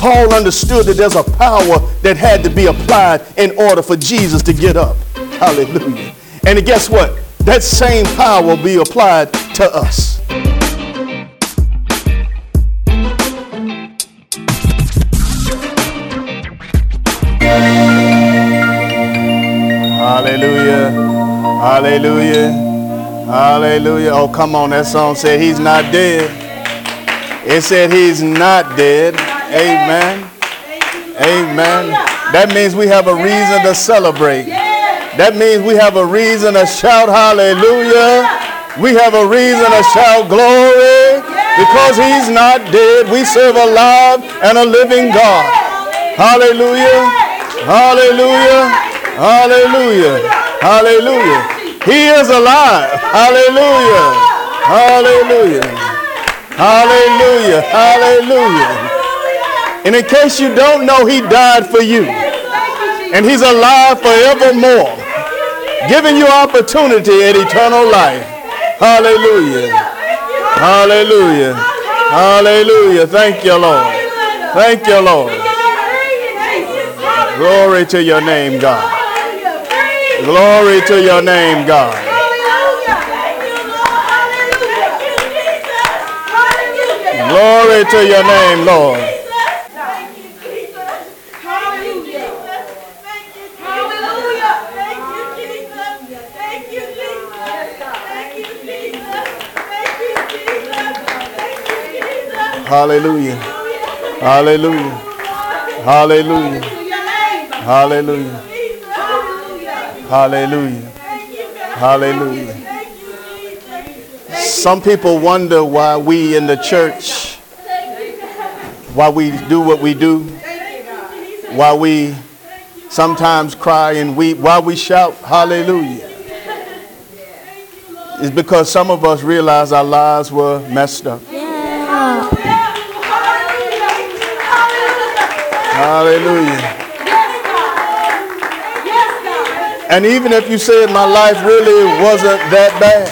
Paul understood that there's a power that had to be applied in order for Jesus to get up. Hallelujah. And guess what? That same power will be applied to us. Hallelujah. Hallelujah. Hallelujah. Oh, come on. That song said he's not dead. It said he's not dead. Amen. Amen. That means we have a reason to celebrate. That means we have a reason to shout hallelujah. We have a reason to shout glory because he's not dead. We serve a live and a living God. Hallelujah. Hallelujah. Hallelujah. Hallelujah. He is alive. Hallelujah. Hallelujah. Hallelujah. Hallelujah. And in case you don't know, he died for you. And he's alive forevermore, giving you opportunity at eternal life. Hallelujah. Hallelujah. Hallelujah. Thank you, Lord. Thank you, Lord. Glory to your name, God. Glory to your name, God. Glory to your name, Lord. Hallelujah. Hallelujah. Hallelujah. Hallelujah. Hallelujah. Hallelujah. Some people wonder why we in the church, why we do what we do, why we sometimes cry and weep, why we shout hallelujah. It's because some of us realize our lives were messed up. Hallelujah. And even if you said my life really wasn't that bad,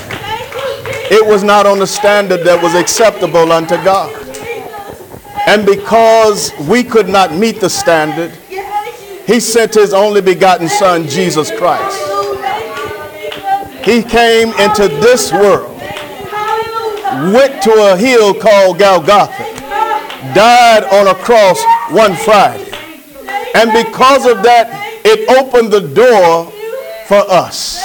it was not on the standard that was acceptable unto God. And because we could not meet the standard, he sent his only begotten son, Jesus Christ. He came into this world, went to a hill called Golgotha, died on a cross one Friday. And because of that, it opened the door for us.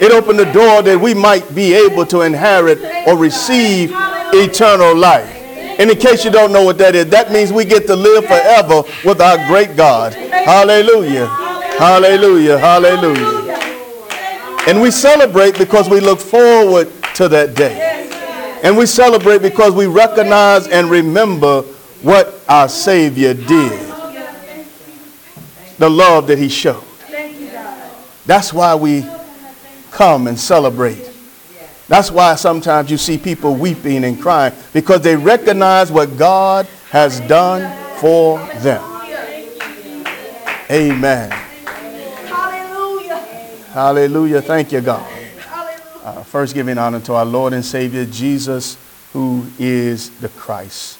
It opened the door that we might be able to inherit or receive eternal life. And in case you don't know what that is, that means we get to live forever with our great God. Hallelujah. Hallelujah. Hallelujah. And we celebrate because we look forward to that day. And we celebrate because we recognize and remember what our Savior did. The love that he showed. That's why we come and celebrate. That's why sometimes you see people weeping and crying because they recognize what God has done for them. Amen. Hallelujah. Hallelujah. Thank you, God. Uh, first, giving honor to our Lord and Savior Jesus, who is the Christ.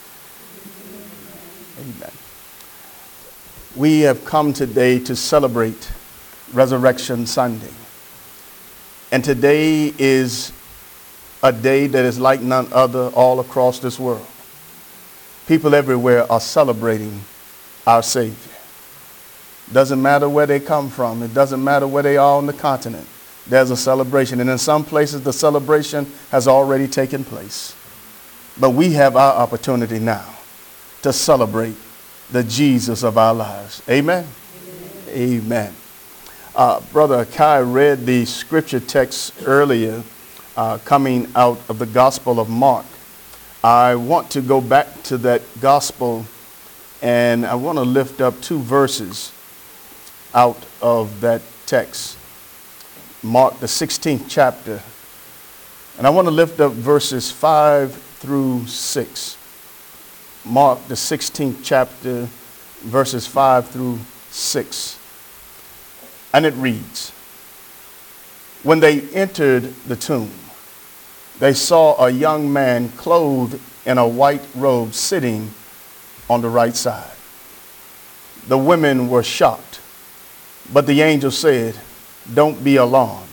Amen. We have come today to celebrate Resurrection Sunday. And today is a day that is like none other all across this world. People everywhere are celebrating our Savior. Doesn't matter where they come from, it doesn't matter where they are on the continent. There's a celebration. And in some places, the celebration has already taken place. But we have our opportunity now to celebrate the Jesus of our lives. Amen. Amen. Amen. Uh, Brother Kai read the scripture text earlier uh, coming out of the Gospel of Mark. I want to go back to that Gospel and I want to lift up two verses out of that text. Mark, the 16th chapter. And I want to lift up verses 5 through 6. Mark, the 16th chapter, verses 5 through 6. And it reads When they entered the tomb, they saw a young man clothed in a white robe sitting on the right side. The women were shocked, but the angel said, Don't be alarmed.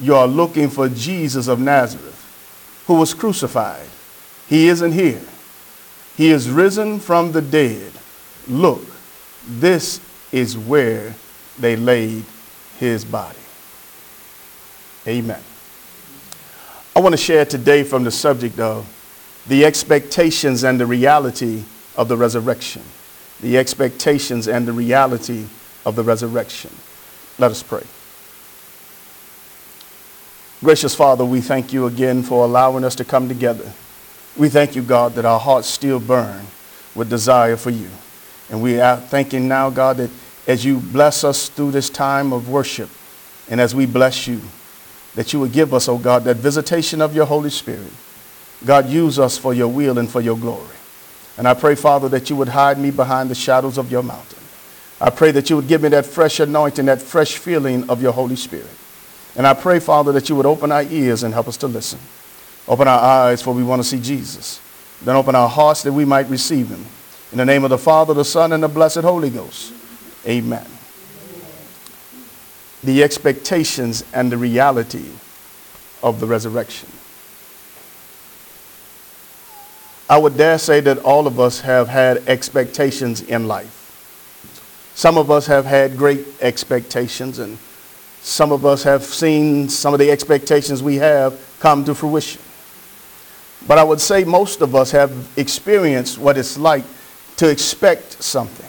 You are looking for Jesus of Nazareth, who was crucified. He isn't here. He is risen from the dead. Look, this is where they laid his body. Amen. I want to share today from the subject of the expectations and the reality of the resurrection. The expectations and the reality of the resurrection. Let us pray. Gracious Father, we thank you again for allowing us to come together. We thank you, God, that our hearts still burn with desire for you. And we are thanking now, God, that as you bless us through this time of worship, and as we bless you, that you would give us, oh God, that visitation of your Holy Spirit. God, use us for your will and for your glory. And I pray, Father, that you would hide me behind the shadows of your mountain. I pray that you would give me that fresh anointing, that fresh feeling of your Holy Spirit. And I pray, Father, that you would open our ears and help us to listen. Open our eyes for we want to see Jesus. Then open our hearts that we might receive him. In the name of the Father, the Son, and the blessed Holy Ghost. Amen. The expectations and the reality of the resurrection. I would dare say that all of us have had expectations in life. Some of us have had great expectations, and some of us have seen some of the expectations we have come to fruition. But I would say most of us have experienced what it's like to expect something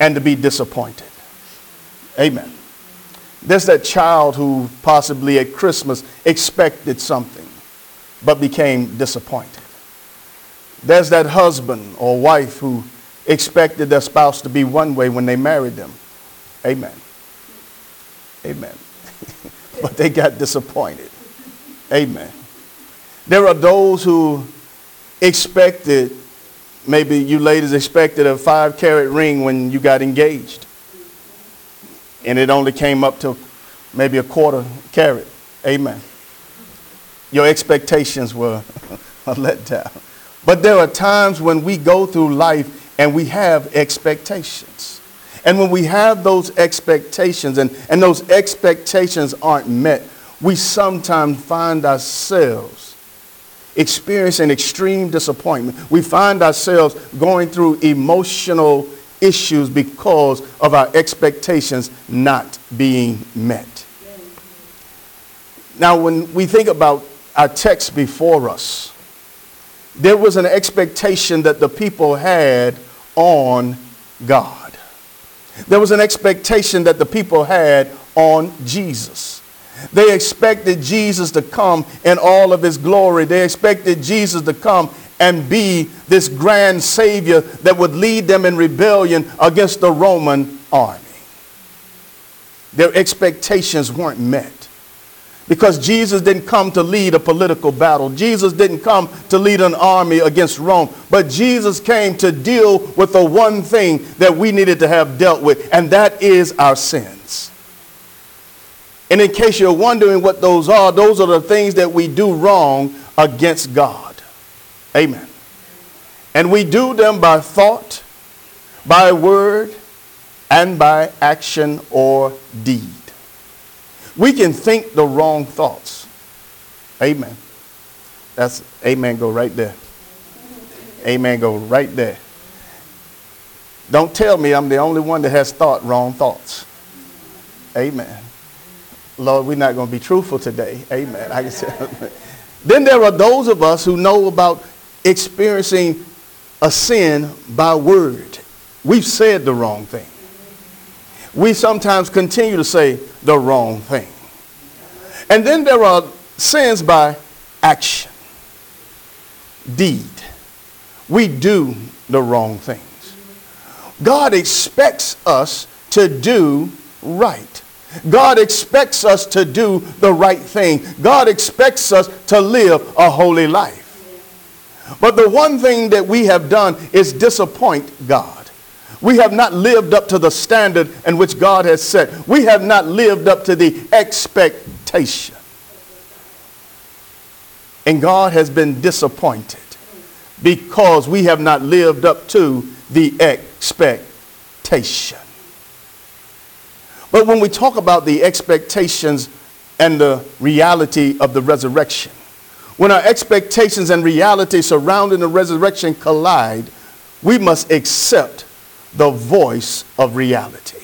and to be disappointed. Amen. There's that child who possibly at Christmas expected something but became disappointed. There's that husband or wife who expected their spouse to be one way when they married them. Amen. Amen. but they got disappointed. Amen. There are those who expected, maybe you ladies expected a five carat ring when you got engaged. And it only came up to maybe a quarter carat. Amen. Your expectations were let down. But there are times when we go through life and we have expectations. And when we have those expectations and, and those expectations aren't met, we sometimes find ourselves experiencing extreme disappointment. We find ourselves going through emotional issues because of our expectations not being met. Now, when we think about our text before us, there was an expectation that the people had on God. There was an expectation that the people had on Jesus. They expected Jesus to come in all of his glory. They expected Jesus to come and be this grand Savior that would lead them in rebellion against the Roman army. Their expectations weren't met. Because Jesus didn't come to lead a political battle. Jesus didn't come to lead an army against Rome. But Jesus came to deal with the one thing that we needed to have dealt with, and that is our sins. And in case you're wondering what those are, those are the things that we do wrong against God. Amen. And we do them by thought, by word, and by action or deed. We can think the wrong thoughts. Amen. That's amen. Go right there. Amen. Go right there. Don't tell me I'm the only one that has thought wrong thoughts. Amen. Lord, we're not going to be truthful today. Amen. I can say, then there are those of us who know about experiencing a sin by word. We've said the wrong thing we sometimes continue to say the wrong thing. And then there are sins by action, deed. We do the wrong things. God expects us to do right. God expects us to do the right thing. God expects us to live a holy life. But the one thing that we have done is disappoint God. We have not lived up to the standard in which God has set. We have not lived up to the expectation. And God has been disappointed. because we have not lived up to the expectation. But when we talk about the expectations and the reality of the resurrection, when our expectations and reality surrounding the resurrection collide, we must accept the voice of reality.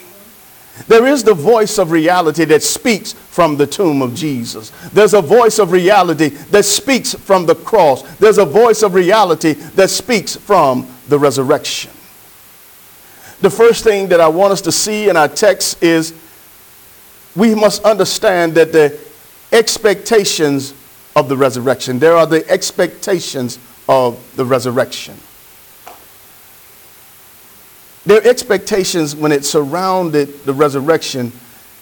There is the voice of reality that speaks from the tomb of Jesus. There's a voice of reality that speaks from the cross. There's a voice of reality that speaks from the resurrection. The first thing that I want us to see in our text is we must understand that the expectations of the resurrection, there are the expectations of the resurrection. Their expectations when it surrounded the resurrection,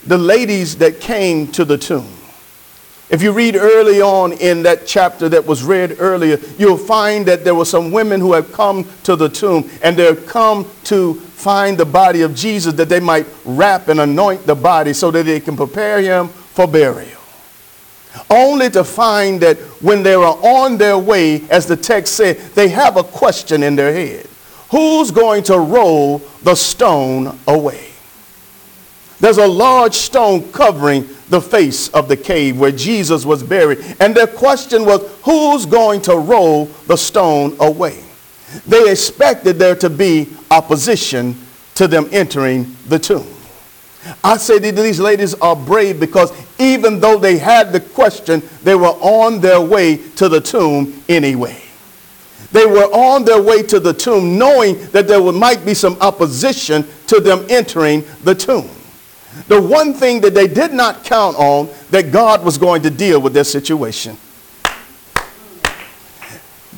the ladies that came to the tomb. If you read early on in that chapter that was read earlier, you'll find that there were some women who had come to the tomb and they had come to find the body of Jesus that they might wrap and anoint the body so that they can prepare him for burial. Only to find that when they were on their way, as the text said, they have a question in their head. Who's going to roll the stone away? There's a large stone covering the face of the cave where Jesus was buried. And their question was, who's going to roll the stone away? They expected there to be opposition to them entering the tomb. I say that these ladies are brave because even though they had the question, they were on their way to the tomb anyway. They were on their way to the tomb knowing that there might be some opposition to them entering the tomb. The one thing that they did not count on that God was going to deal with their situation.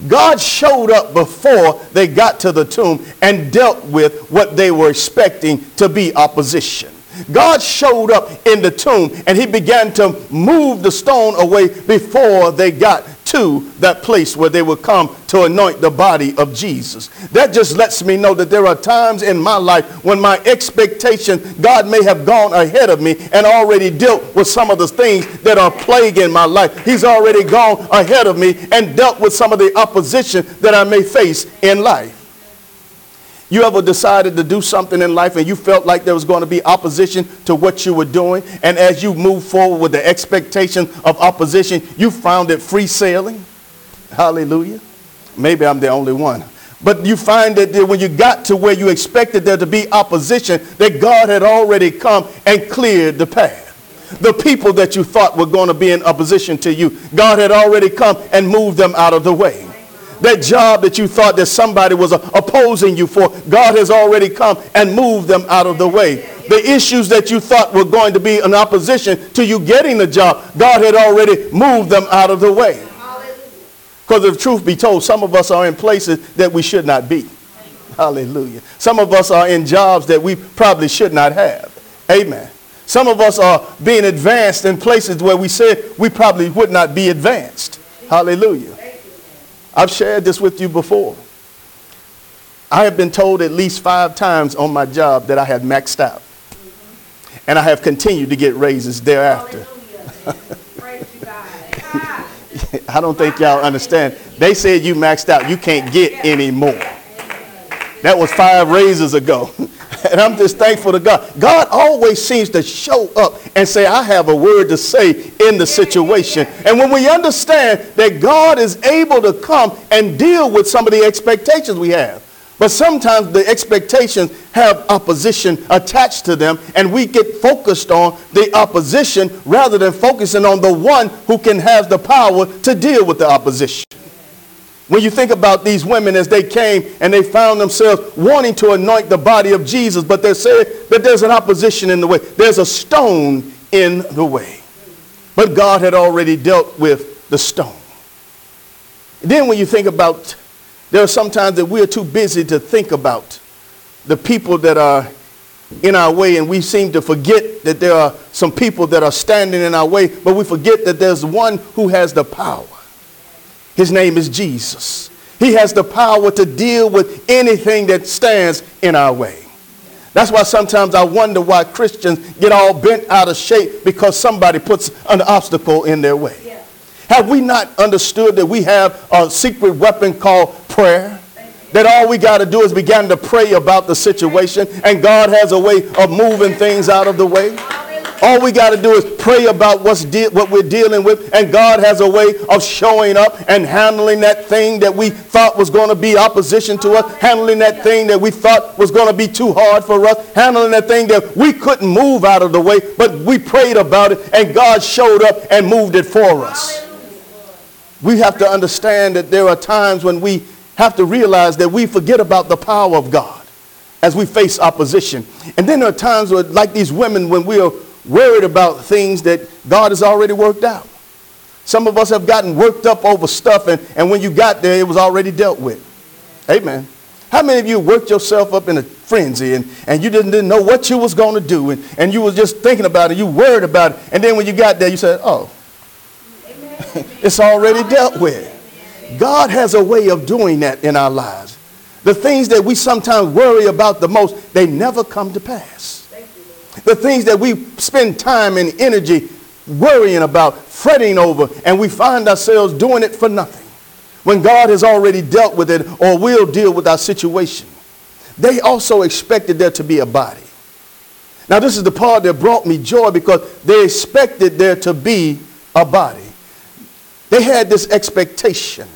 God showed up before they got to the tomb and dealt with what they were expecting to be opposition. God showed up in the tomb and he began to move the stone away before they got to that place where they would come to anoint the body of Jesus. That just lets me know that there are times in my life when my expectation, God may have gone ahead of me and already dealt with some of the things that are plaguing my life. He's already gone ahead of me and dealt with some of the opposition that I may face in life. You ever decided to do something in life and you felt like there was going to be opposition to what you were doing? And as you move forward with the expectation of opposition, you found it free sailing? Hallelujah. Maybe I'm the only one. But you find that when you got to where you expected there to be opposition, that God had already come and cleared the path. The people that you thought were going to be in opposition to you, God had already come and moved them out of the way. That job that you thought that somebody was uh, opposing you for, God has already come and moved them out of the way. The issues that you thought were going to be an opposition to you getting the job, God had already moved them out of the way. Because if truth be told, some of us are in places that we should not be. Hallelujah. Some of us are in jobs that we probably should not have. Amen. Some of us are being advanced in places where we said we probably would not be advanced. Hallelujah. I've shared this with you before. I have been told at least five times on my job that I had maxed out. And I have continued to get raises thereafter. I don't think y'all understand. They said you maxed out. You can't get any more. That was five raises ago. And I'm just thankful to God. God always seems to show up and say, I have a word to say in the situation. And when we understand that God is able to come and deal with some of the expectations we have. But sometimes the expectations have opposition attached to them, and we get focused on the opposition rather than focusing on the one who can have the power to deal with the opposition. When you think about these women as they came and they found themselves wanting to anoint the body of Jesus, but they said that there's an opposition in the way. There's a stone in the way. But God had already dealt with the stone. Then when you think about, there are sometimes that we're too busy to think about the people that are in our way and we seem to forget that there are some people that are standing in our way, but we forget that there's one who has the power. His name is Jesus. He has the power to deal with anything that stands in our way. That's why sometimes I wonder why Christians get all bent out of shape because somebody puts an obstacle in their way. Yeah. Have we not understood that we have a secret weapon called prayer. That all we got to do is begin to pray about the situation, and God has a way of moving things out of the way. All we got to do is pray about what's de- what we're dealing with, and God has a way of showing up and handling that thing that we thought was going to be opposition to us, handling that thing that we thought was going to be too hard for us, handling that thing that we couldn't move out of the way, but we prayed about it, and God showed up and moved it for us. We have to understand that there are times when we have to realize that we forget about the power of God as we face opposition. And then there are times where, like these women, when we are worried about things that God has already worked out. Some of us have gotten worked up over stuff, and, and when you got there, it was already dealt with. Amen. How many of you worked yourself up in a frenzy and, and you didn't, didn't know what you was going to do and, and you was just thinking about it, you worried about it, and then when you got there, you said, oh, it's already dealt with. God has a way of doing that in our lives. The things that we sometimes worry about the most, they never come to pass. The things that we spend time and energy worrying about, fretting over, and we find ourselves doing it for nothing. When God has already dealt with it or will deal with our situation. They also expected there to be a body. Now, this is the part that brought me joy because they expected there to be a body. They had this expectation.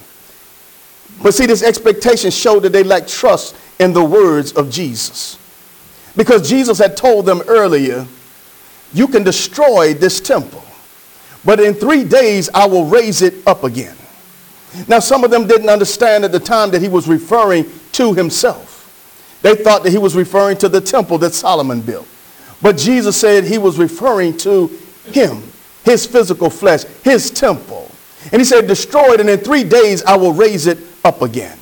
But see, this expectation showed that they lacked trust in the words of Jesus. Because Jesus had told them earlier, you can destroy this temple, but in three days I will raise it up again. Now, some of them didn't understand at the time that he was referring to himself. They thought that he was referring to the temple that Solomon built. But Jesus said he was referring to him, his physical flesh, his temple. And he said, Destroy it, and in three days I will raise it up again.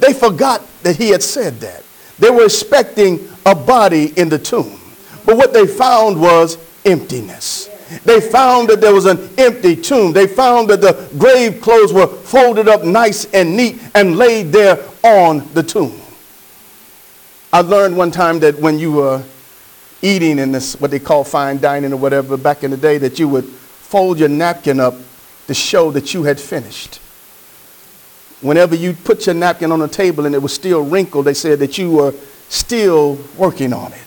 They forgot that he had said that. They were expecting a body in the tomb. But what they found was emptiness. They found that there was an empty tomb. They found that the grave clothes were folded up nice and neat and laid there on the tomb. I learned one time that when you were eating in this, what they call fine dining or whatever, back in the day, that you would fold your napkin up to show that you had finished. Whenever you put your napkin on the table and it was still wrinkled, they said that you were still working on it.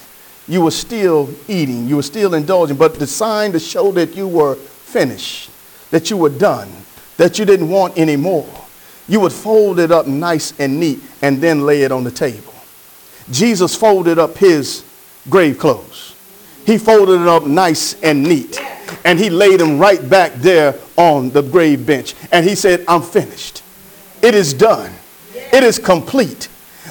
You were still eating. You were still indulging. But the sign to show that you were finished, that you were done, that you didn't want any more, you would fold it up nice and neat and then lay it on the table. Jesus folded up his grave clothes. He folded it up nice and neat. And he laid them right back there on the grave bench. And he said, I'm finished. It is done. It is complete.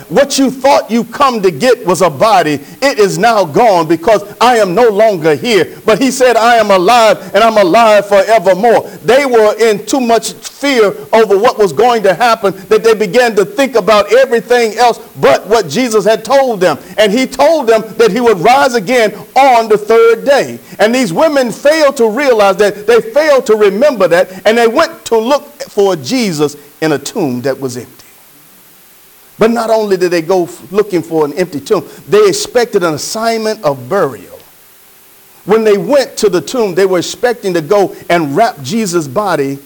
What you thought you come to get was a body. It is now gone because I am no longer here. But he said, I am alive and I'm alive forevermore. They were in too much fear over what was going to happen that they began to think about everything else but what Jesus had told them. And he told them that he would rise again on the third day. And these women failed to realize that. They failed to remember that. And they went to look for Jesus in a tomb that was empty. But not only did they go looking for an empty tomb, they expected an assignment of burial. When they went to the tomb, they were expecting to go and wrap Jesus' body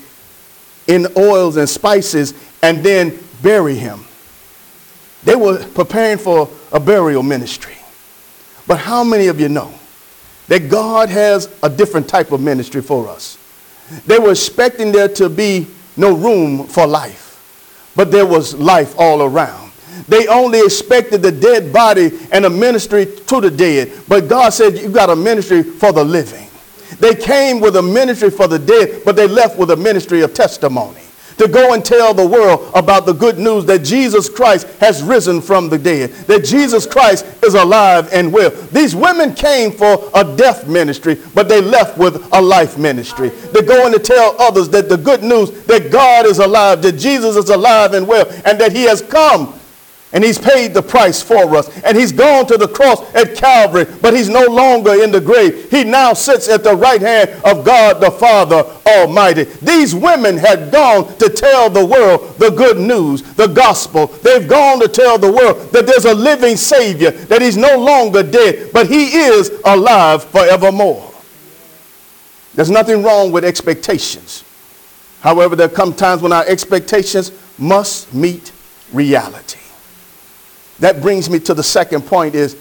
in oils and spices and then bury him. They were preparing for a burial ministry. But how many of you know that God has a different type of ministry for us? They were expecting there to be no room for life but there was life all around. They only expected the dead body and a ministry to the dead. But God said, You've got a ministry for the living. They came with a ministry for the dead, but they left with a ministry of testimony to go and tell the world about the good news that Jesus Christ has risen from the dead, that Jesus Christ is alive and well. These women came for a death ministry, but they left with a life ministry. They're going to tell others that the good news that God is alive, that Jesus is alive and well, and that he has come and he's paid the price for us. And he's gone to the cross at Calvary, but he's no longer in the grave. He now sits at the right hand of God the Father Almighty. These women had gone to tell the world the good news, the gospel. They've gone to tell the world that there's a living Savior, that he's no longer dead, but he is alive forevermore. There's nothing wrong with expectations. However, there come times when our expectations must meet reality. That brings me to the second point is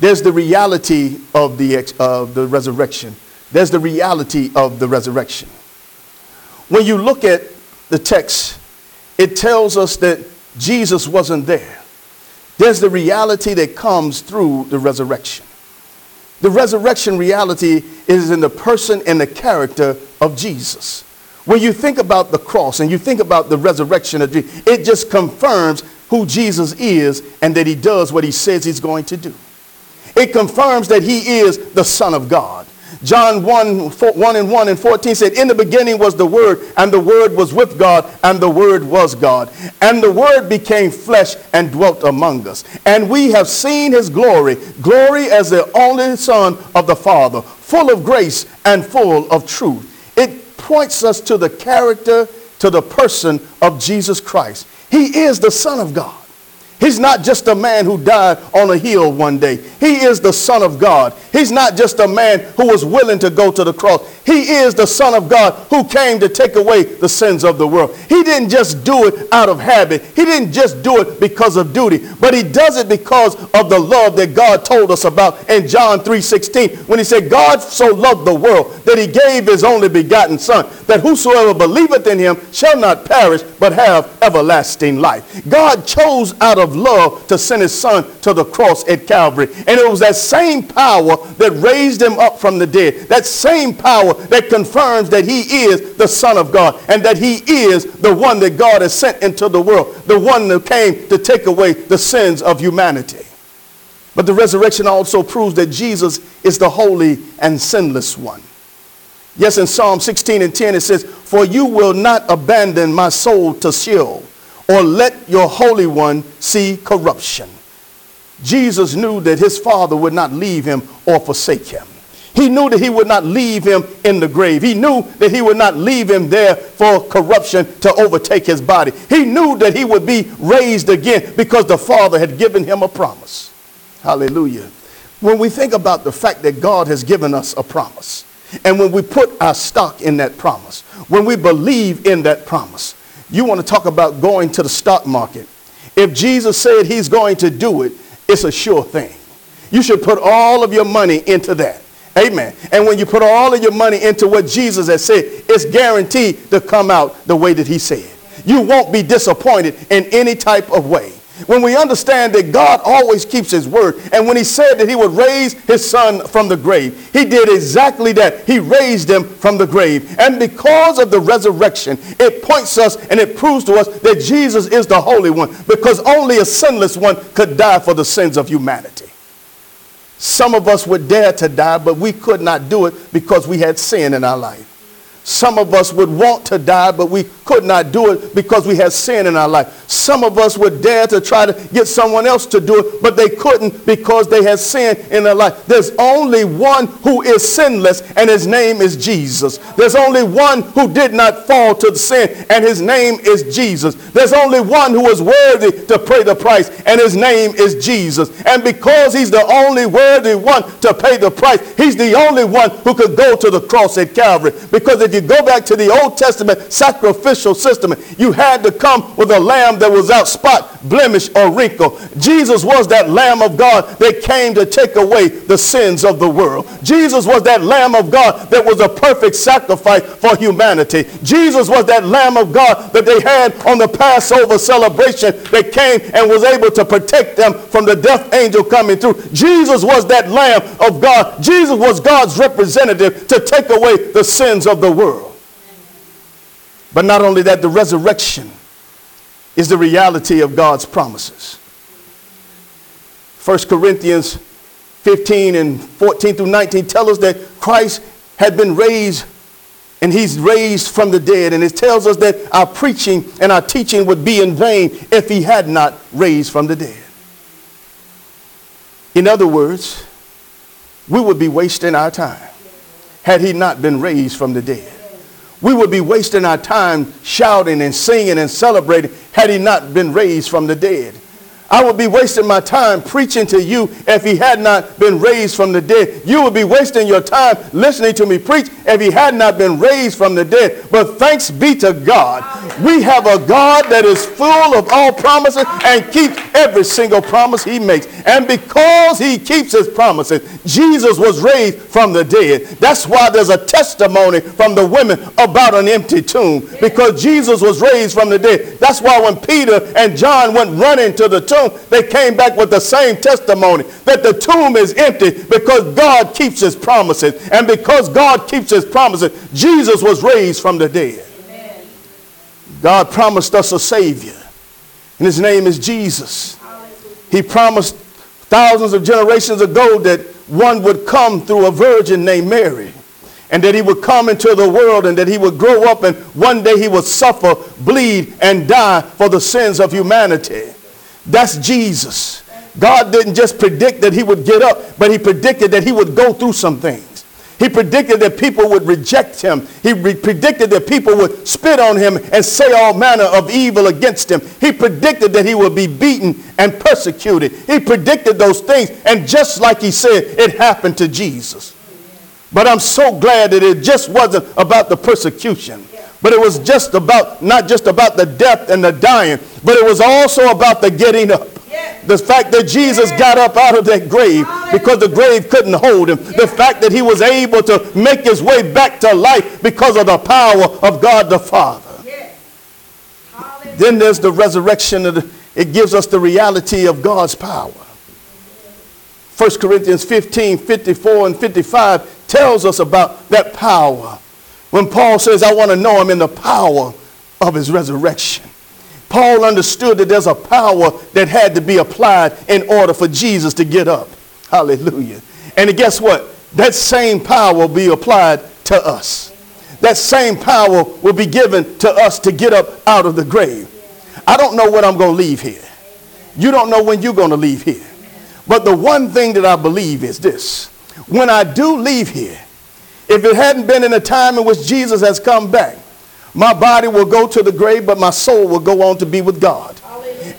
there's the reality of the, of the resurrection. There's the reality of the resurrection. When you look at the text, it tells us that Jesus wasn't there. There's the reality that comes through the resurrection. The resurrection reality is in the person and the character of Jesus. When you think about the cross and you think about the resurrection of Jesus, it just confirms who Jesus is and that he does what he says he's going to do. It confirms that he is the Son of God. John 1, 4, 1 and 1 and 14 said, In the beginning was the Word, and the Word was with God, and the Word was God. And the Word became flesh and dwelt among us. And we have seen his glory, glory as the only Son of the Father, full of grace and full of truth. It points us to the character, to the person of Jesus Christ. He is the Son of God. He's not just a man who died on a hill one day. He is the Son of God. He's not just a man who was willing to go to the cross. He is the Son of God who came to take away the sins of the world. He didn't just do it out of habit. He didn't just do it because of duty, but he does it because of the love that God told us about in John 3:16 when he said, God so loved the world that he gave his only begotten Son, that whosoever believeth in him shall not perish but have everlasting life. God chose out of love to send his son to the cross at Calvary. And it was that same power that raised him up from the dead. That same power that confirms that he is the son of God and that he is the one that God has sent into the world. The one that came to take away the sins of humanity. But the resurrection also proves that Jesus is the holy and sinless one. Yes, in Psalm 16 and 10 it says, For you will not abandon my soul to Sheol or let your Holy One see corruption. Jesus knew that his Father would not leave him or forsake him. He knew that he would not leave him in the grave. He knew that he would not leave him there for corruption to overtake his body. He knew that he would be raised again because the Father had given him a promise. Hallelujah. When we think about the fact that God has given us a promise, and when we put our stock in that promise, when we believe in that promise, you want to talk about going to the stock market. If Jesus said he's going to do it, it's a sure thing. You should put all of your money into that. Amen. And when you put all of your money into what Jesus has said, it's guaranteed to come out the way that he said. You won't be disappointed in any type of way. When we understand that God always keeps his word, and when he said that he would raise his son from the grave, he did exactly that. He raised him from the grave. And because of the resurrection, it points us and it proves to us that Jesus is the Holy One, because only a sinless one could die for the sins of humanity. Some of us would dare to die, but we could not do it because we had sin in our life. Some of us would want to die, but we could not do it because we had sin in our life. Some of us would dare to try to get someone else to do it, but they couldn't because they had sin in their life. There's only one who is sinless, and his name is Jesus. There's only one who did not fall to sin, and his name is Jesus. There's only one who is worthy to pay the price, and his name is Jesus. And because he's the only worthy one to pay the price, he's the only one who could go to the cross at Calvary. Because if you go back to the Old Testament sacrificial system, you had to come with a lamb that was without spot, blemish, or wrinkle. Jesus was that lamb of God that came to take away the sins of the world. Jesus was that lamb of God that was a perfect sacrifice for humanity. Jesus was that lamb of God that they had on the Passover celebration that came and was able to protect them from the death angel coming through. Jesus was that lamb of God. Jesus was God's representative to take away the sins of the world world. But not only that, the resurrection is the reality of God's promises. 1 Corinthians 15 and 14 through 19 tell us that Christ had been raised and he's raised from the dead. And it tells us that our preaching and our teaching would be in vain if he had not raised from the dead. In other words, we would be wasting our time had he not been raised from the dead. We would be wasting our time shouting and singing and celebrating had he not been raised from the dead. I would be wasting my time preaching to you if he had not been raised from the dead. You would be wasting your time listening to me preach if he had not been raised from the dead. But thanks be to God, we have a God that is full of all promises and keeps every single promise he makes. And because he keeps his promises, Jesus was raised from the dead. That's why there's a testimony from the women about an empty tomb because Jesus was raised from the dead. That's why when Peter and John went running to the tomb, they came back with the same testimony that the tomb is empty because God keeps his promises. And because God keeps his promises, Jesus was raised from the dead. Amen. God promised us a Savior, and his name is Jesus. He promised thousands of generations ago that one would come through a virgin named Mary and that he would come into the world and that he would grow up and one day he would suffer, bleed, and die for the sins of humanity. That's Jesus. God didn't just predict that he would get up, but he predicted that he would go through some things. He predicted that people would reject him. He re- predicted that people would spit on him and say all manner of evil against him. He predicted that he would be beaten and persecuted. He predicted those things. And just like he said, it happened to Jesus. But I'm so glad that it just wasn't about the persecution. But it was just about, not just about the death and the dying, but it was also about the getting up. The fact that Jesus got up out of that grave because the grave couldn't hold him. The fact that he was able to make his way back to life because of the power of God the Father. Then there's the resurrection. Of the, it gives us the reality of God's power. 1 Corinthians 15, 54 and 55 tells us about that power. When Paul says, I want to know him in the power of his resurrection. Paul understood that there's a power that had to be applied in order for Jesus to get up. Hallelujah. And guess what? That same power will be applied to us. That same power will be given to us to get up out of the grave. I don't know when I'm going to leave here. You don't know when you're going to leave here. But the one thing that I believe is this. When I do leave here, if it hadn't been in a time in which Jesus has come back, my body will go to the grave, but my soul will go on to be with God.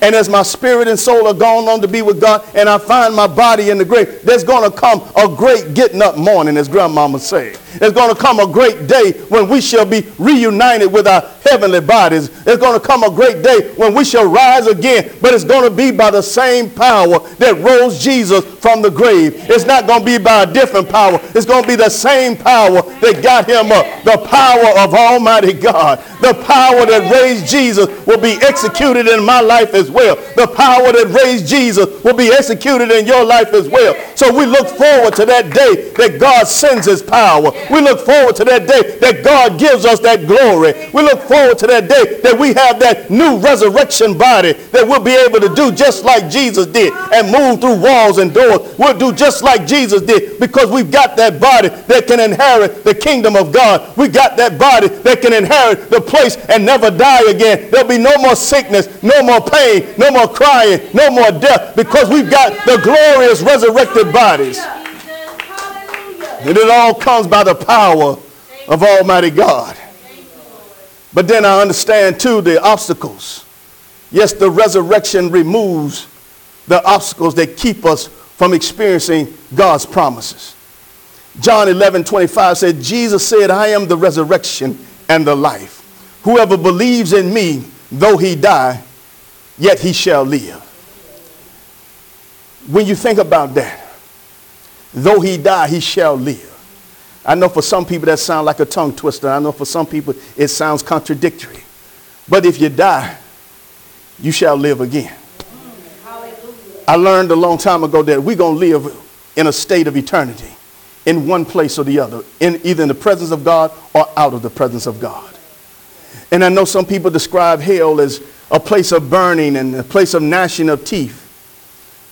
And as my spirit and soul are gone on to be with God, and I find my body in the grave, there's going to come a great getting up morning, as grandmama said. There's going to come a great day when we shall be reunited with our heavenly bodies. There's going to come a great day when we shall rise again, but it's going to be by the same power that rose Jesus from the grave. It's not going to be by a different power. It's going to be the same power that got him up. The power of Almighty God. The power that raised Jesus will be executed in my life as well. The power that raised Jesus will be executed in your life as well. So we look forward to that day that God sends his power. We look forward to that day that God gives us that glory. We look forward to that day that we have that new resurrection body that we'll be able to do just like Jesus did and move through walls and doors. We'll do just like Jesus did because we've got that body that can inherit the kingdom of God. We got that body that can inherit the place and never die again. There'll be no more sickness, no more pain, no more crying, no more death because we've got the glorious resurrected bodies. And it all comes by the power of Almighty God. But then I understand too the obstacles. Yes, the resurrection removes the obstacles that keep us from experiencing God's promises. John 11 25 said, Jesus said, I am the resurrection and the life. Whoever believes in me, though he die, yet he shall live. When you think about that, Though he die, he shall live. I know for some people that sounds like a tongue twister. I know for some people it sounds contradictory. But if you die, you shall live again. I learned a long time ago that we're going to live in a state of eternity in one place or the other, in either in the presence of God or out of the presence of God. And I know some people describe hell as a place of burning and a place of gnashing of teeth.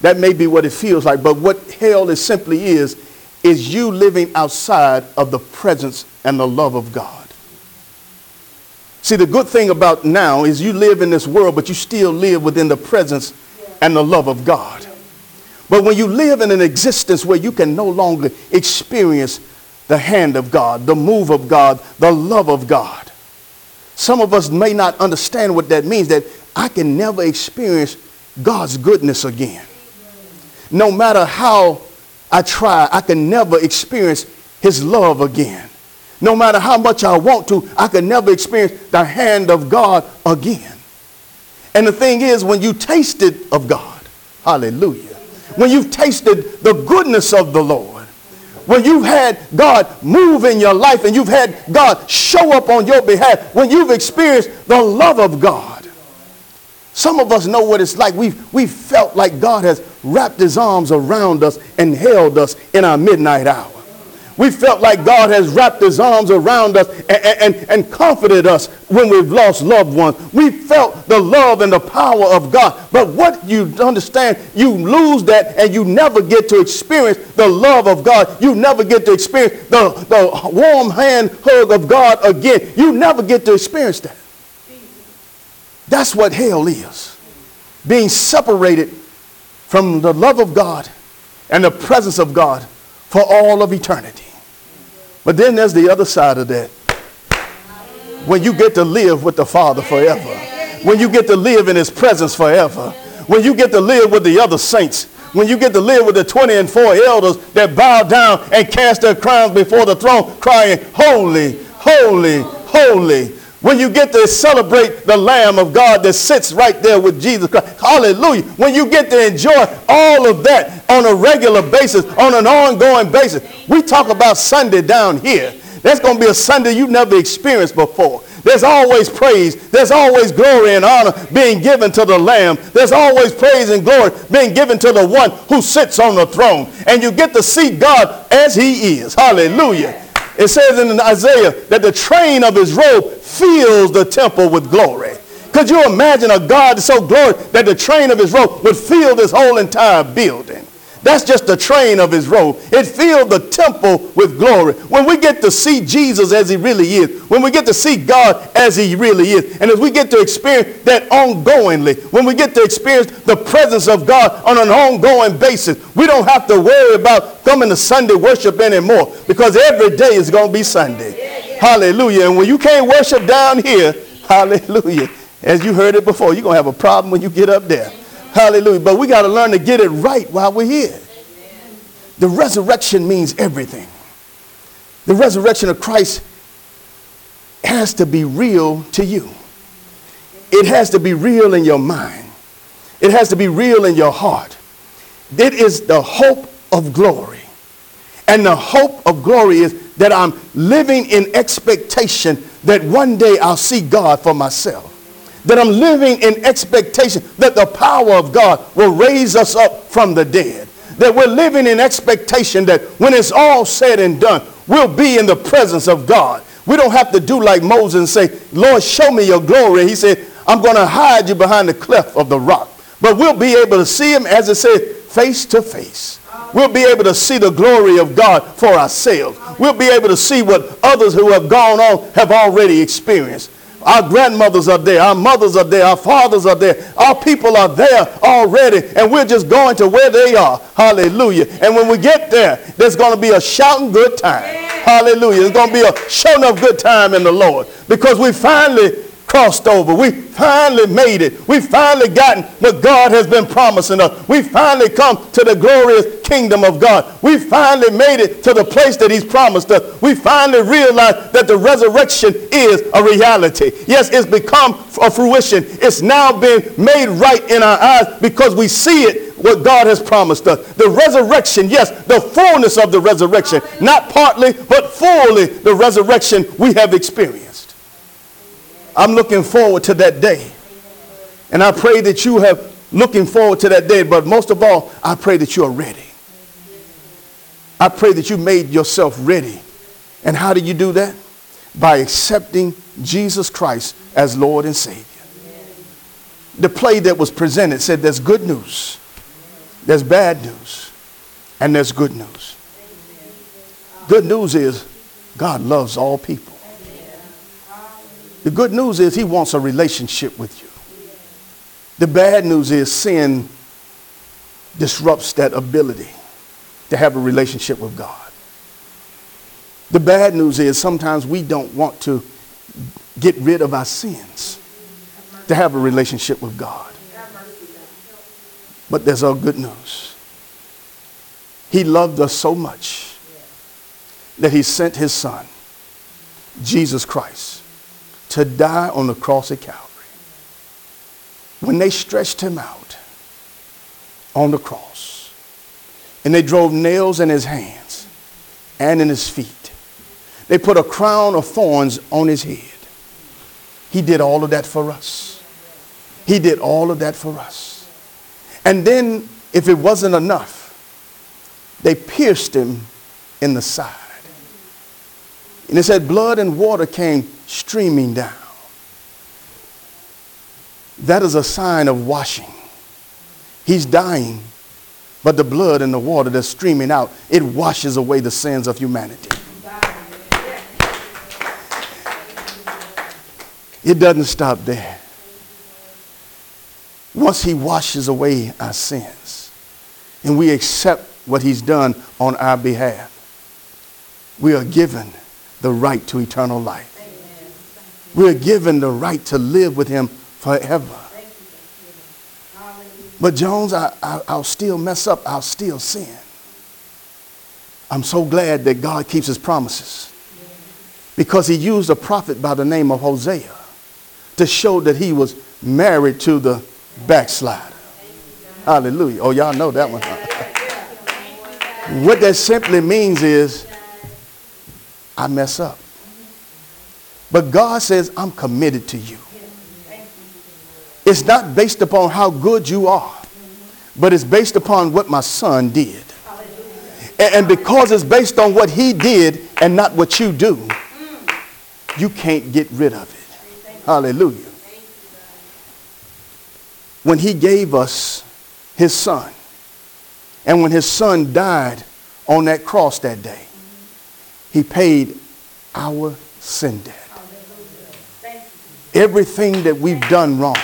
That may be what it feels like, but what hell is simply is, is you living outside of the presence and the love of God. See, the good thing about now is you live in this world, but you still live within the presence and the love of God. But when you live in an existence where you can no longer experience the hand of God, the move of God, the love of God, some of us may not understand what that means, that I can never experience God's goodness again no matter how I try, I can never experience his love again. No matter how much I want to, I can never experience the hand of God again. And the thing is, when you tasted of God, hallelujah, when you've tasted the goodness of the Lord, when you've had God move in your life and you've had God show up on your behalf, when you've experienced the love of God, some of us know what it's like. We've, we've felt like God has wrapped his arms around us and held us in our midnight hour. We felt like God has wrapped his arms around us and, and, and, comforted us when we've lost loved ones. We felt the love and the power of God. But what you understand, you lose that and you never get to experience the love of God. You never get to experience the, the warm hand hug of God again. You never get to experience that. That's what hell is. Being separated from the love of God and the presence of God for all of eternity. But then there's the other side of that. When you get to live with the Father forever. When you get to live in his presence forever. When you get to live with the other saints. When you get to live with the 20 and 4 elders that bow down and cast their crowns before the throne crying, holy, holy, holy when you get to celebrate the Lamb of God that sits right there with Jesus Christ. Hallelujah. When you get to enjoy all of that on a regular basis, on an ongoing basis. We talk about Sunday down here. That's going to be a Sunday you've never experienced before. There's always praise. There's always glory and honor being given to the Lamb. There's always praise and glory being given to the one who sits on the throne. And you get to see God as he is. Hallelujah. It says in Isaiah that the train of his robe fills the temple with glory. Could you imagine a God so glorious that the train of his robe would fill this whole entire building? That's just the train of his robe. It filled the temple with glory. When we get to see Jesus as he really is, when we get to see God as he really is, and as we get to experience that ongoingly, when we get to experience the presence of God on an ongoing basis, we don't have to worry about coming to Sunday worship anymore because every day is going to be Sunday. Yeah, yeah. Hallelujah. And when you can't worship down here, hallelujah, as you heard it before, you're going to have a problem when you get up there. Hallelujah. But we got to learn to get it right while we're here. The resurrection means everything. The resurrection of Christ has to be real to you. It has to be real in your mind. It has to be real in your heart. It is the hope of glory. And the hope of glory is that I'm living in expectation that one day I'll see God for myself that I'm living in expectation that the power of God will raise us up from the dead. That we're living in expectation that when it's all said and done, we'll be in the presence of God. We don't have to do like Moses and say, Lord, show me your glory. He said, I'm going to hide you behind the cleft of the rock. But we'll be able to see him, as it said, face to face. We'll be able to see the glory of God for ourselves. We'll be able to see what others who have gone on have already experienced. Our grandmothers are there. Our mothers are there. Our fathers are there. Our people are there already. And we're just going to where they are. Hallelujah. And when we get there, there's going to be a shouting good time. Hallelujah. It's going to be a showing of good time in the Lord. Because we finally crossed over. We finally made it. We finally gotten what God has been promising us. We finally come to the glorious kingdom of God. We finally made it to the place that he's promised us. We finally realized that the resurrection is a reality. Yes, it's become a fruition. It's now been made right in our eyes because we see it what God has promised us. The resurrection, yes, the fullness of the resurrection, not partly, but fully the resurrection we have experienced. I'm looking forward to that day. And I pray that you have looking forward to that day, but most of all, I pray that you are ready. I pray that you made yourself ready. And how do you do that? By accepting Jesus Christ as Lord and Savior. The play that was presented said there's good news, there's bad news, and there's good news. Good news is God loves all people. The good news is he wants a relationship with you. The bad news is sin disrupts that ability to have a relationship with God. The bad news is sometimes we don't want to get rid of our sins to have a relationship with God. But there's all good news. He loved us so much that he sent his son Jesus Christ to die on the cross at Calvary. When they stretched him out on the cross and they drove nails in his hands and in his feet, they put a crown of thorns on his head. He did all of that for us. He did all of that for us. And then, if it wasn't enough, they pierced him in the side. And it said blood and water came streaming down. That is a sign of washing. He's dying, but the blood and the water that's streaming out, it washes away the sins of humanity. It doesn't stop there. Once he washes away our sins and we accept what he's done on our behalf, we are given the right to eternal life. We are given the right to live with him forever. But Jones, I, I, I'll still mess up. I'll still sin. I'm so glad that God keeps his promises because he used a prophet by the name of Hosea to show that he was married to the backslider. Hallelujah. Oh, y'all know that one. what that simply means is I mess up. But God says, I'm committed to you. It's not based upon how good you are, but it's based upon what my son did. And because it's based on what he did and not what you do, you can't get rid of it. Hallelujah. When he gave us his son, and when his son died on that cross that day, he paid our sin debt. Everything that we've done wrong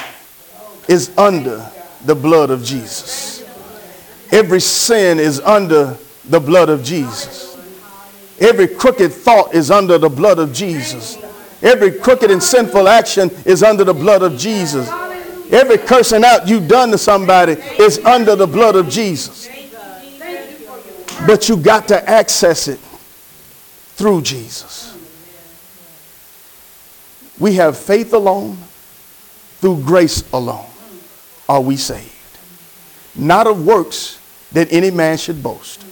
is under the blood of Jesus. Every sin is under the blood of Jesus. Every crooked thought is under the blood of Jesus. Every crooked and sinful action is under the blood of Jesus. Every cursing out you've done to somebody is under the blood of Jesus. But you got to access it through Jesus. We have faith alone, through grace alone are we saved. Not of works that any man should boast,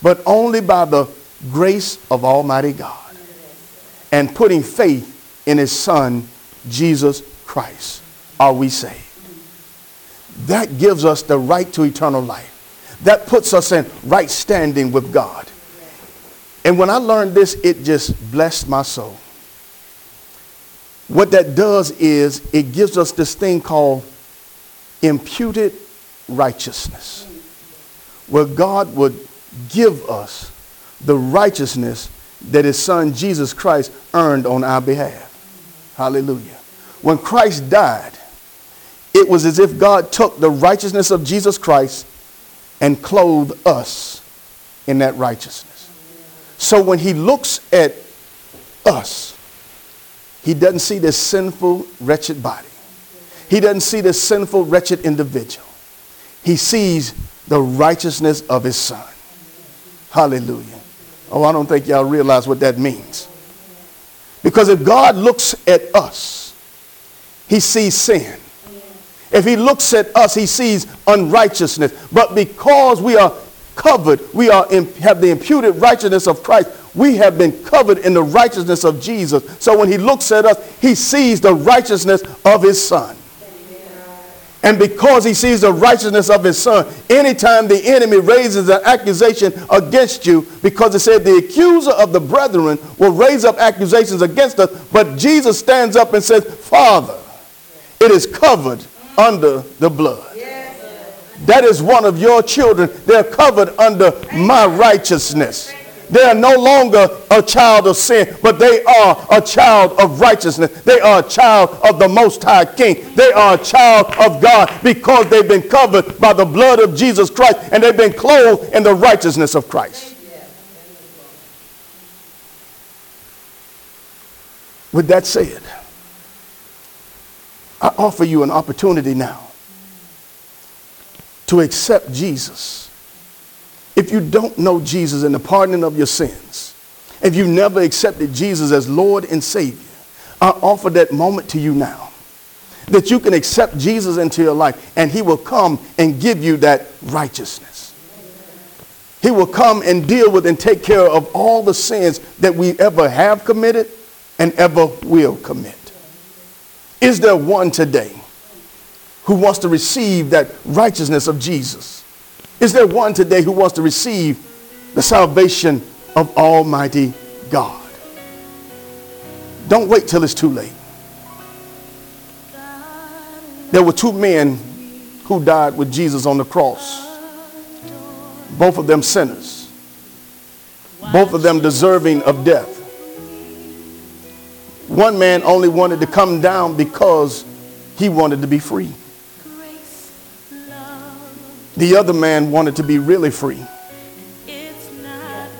but only by the grace of Almighty God and putting faith in his Son, Jesus Christ, are we saved. That gives us the right to eternal life. That puts us in right standing with God. And when I learned this, it just blessed my soul. What that does is it gives us this thing called imputed righteousness, where God would give us the righteousness that his son Jesus Christ earned on our behalf. Hallelujah. When Christ died, it was as if God took the righteousness of Jesus Christ and clothed us in that righteousness. So when he looks at us, he doesn't see this sinful, wretched body. He doesn't see this sinful, wretched individual. He sees the righteousness of his son. Hallelujah. Oh, I don't think y'all realize what that means. Because if God looks at us, he sees sin. If he looks at us, he sees unrighteousness. But because we are covered, we are have the imputed righteousness of Christ, we have been covered in the righteousness of Jesus. So when he looks at us, he sees the righteousness of his son. And because he sees the righteousness of his son, anytime the enemy raises an accusation against you, because it said the accuser of the brethren will raise up accusations against us, but Jesus stands up and says, Father, it is covered under the blood. That is one of your children. They're covered under my righteousness. They are no longer a child of sin, but they are a child of righteousness. They are a child of the Most High King. They are a child of God because they've been covered by the blood of Jesus Christ and they've been clothed in the righteousness of Christ. With that said, I offer you an opportunity now to accept Jesus if you don't know Jesus and the pardoning of your sins, If you've never accepted Jesus as Lord and Savior, I offer that moment to you now. That you can accept Jesus into your life and he will come and give you that righteousness. He will come and deal with and take care of all the sins that we ever have committed and ever will commit. Is there one today who wants to receive that righteousness of Jesus? Is there one today who wants to receive the salvation of Almighty God? Don't wait till it's too late. There were two men who died with Jesus on the cross, both of them sinners, both of them deserving of death. One man only wanted to come down because he wanted to be free. The other man wanted to be really free.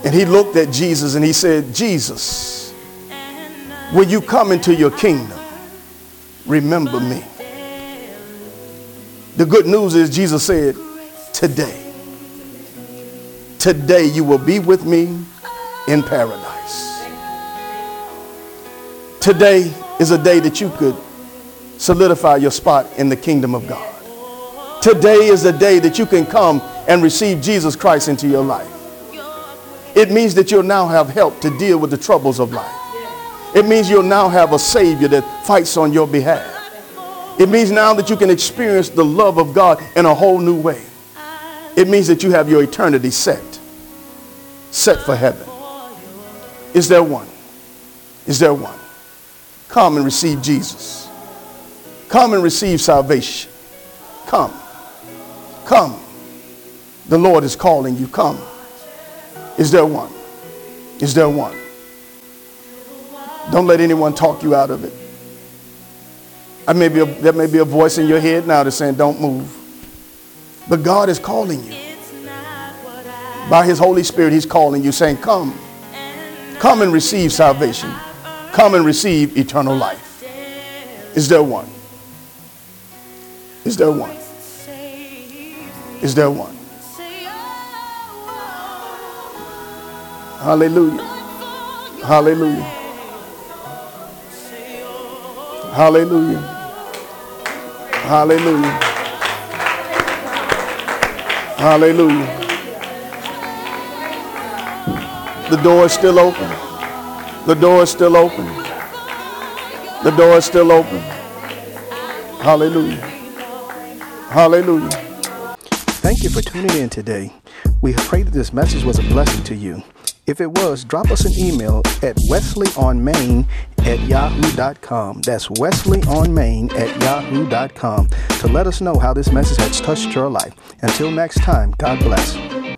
And he looked at Jesus and he said, Jesus, when you come into your kingdom, remember me. The good news is Jesus said, today, today you will be with me in paradise. Today is a day that you could solidify your spot in the kingdom of God. Today is a day that you can come and receive Jesus Christ into your life. It means that you'll now have help to deal with the troubles of life. It means you'll now have a Savior that fights on your behalf. It means now that you can experience the love of God in a whole new way. It means that you have your eternity set, set for heaven. Is there one? Is there one? Come and receive Jesus. Come and receive salvation. Come. Come. The Lord is calling you. Come. Is there one? Is there one? Don't let anyone talk you out of it. I may be a, there may be a voice in your head now that's saying, don't move. But God is calling you. By his Holy Spirit, he's calling you, saying, come. Come and receive salvation. Come and receive eternal life. Is there one? Is there one? Is there one? Hallelujah. Hallelujah. Hallelujah. Hallelujah. Hallelujah. The door is still open. The door is still open. The door is still open. Hallelujah. Hallelujah. Thank you for tuning in today. We pray that this message was a blessing to you. If it was, drop us an email at wesleyonmain at yahoo.com. That's wesleyonmain at yahoo.com to let us know how this message has touched your life. Until next time, God bless.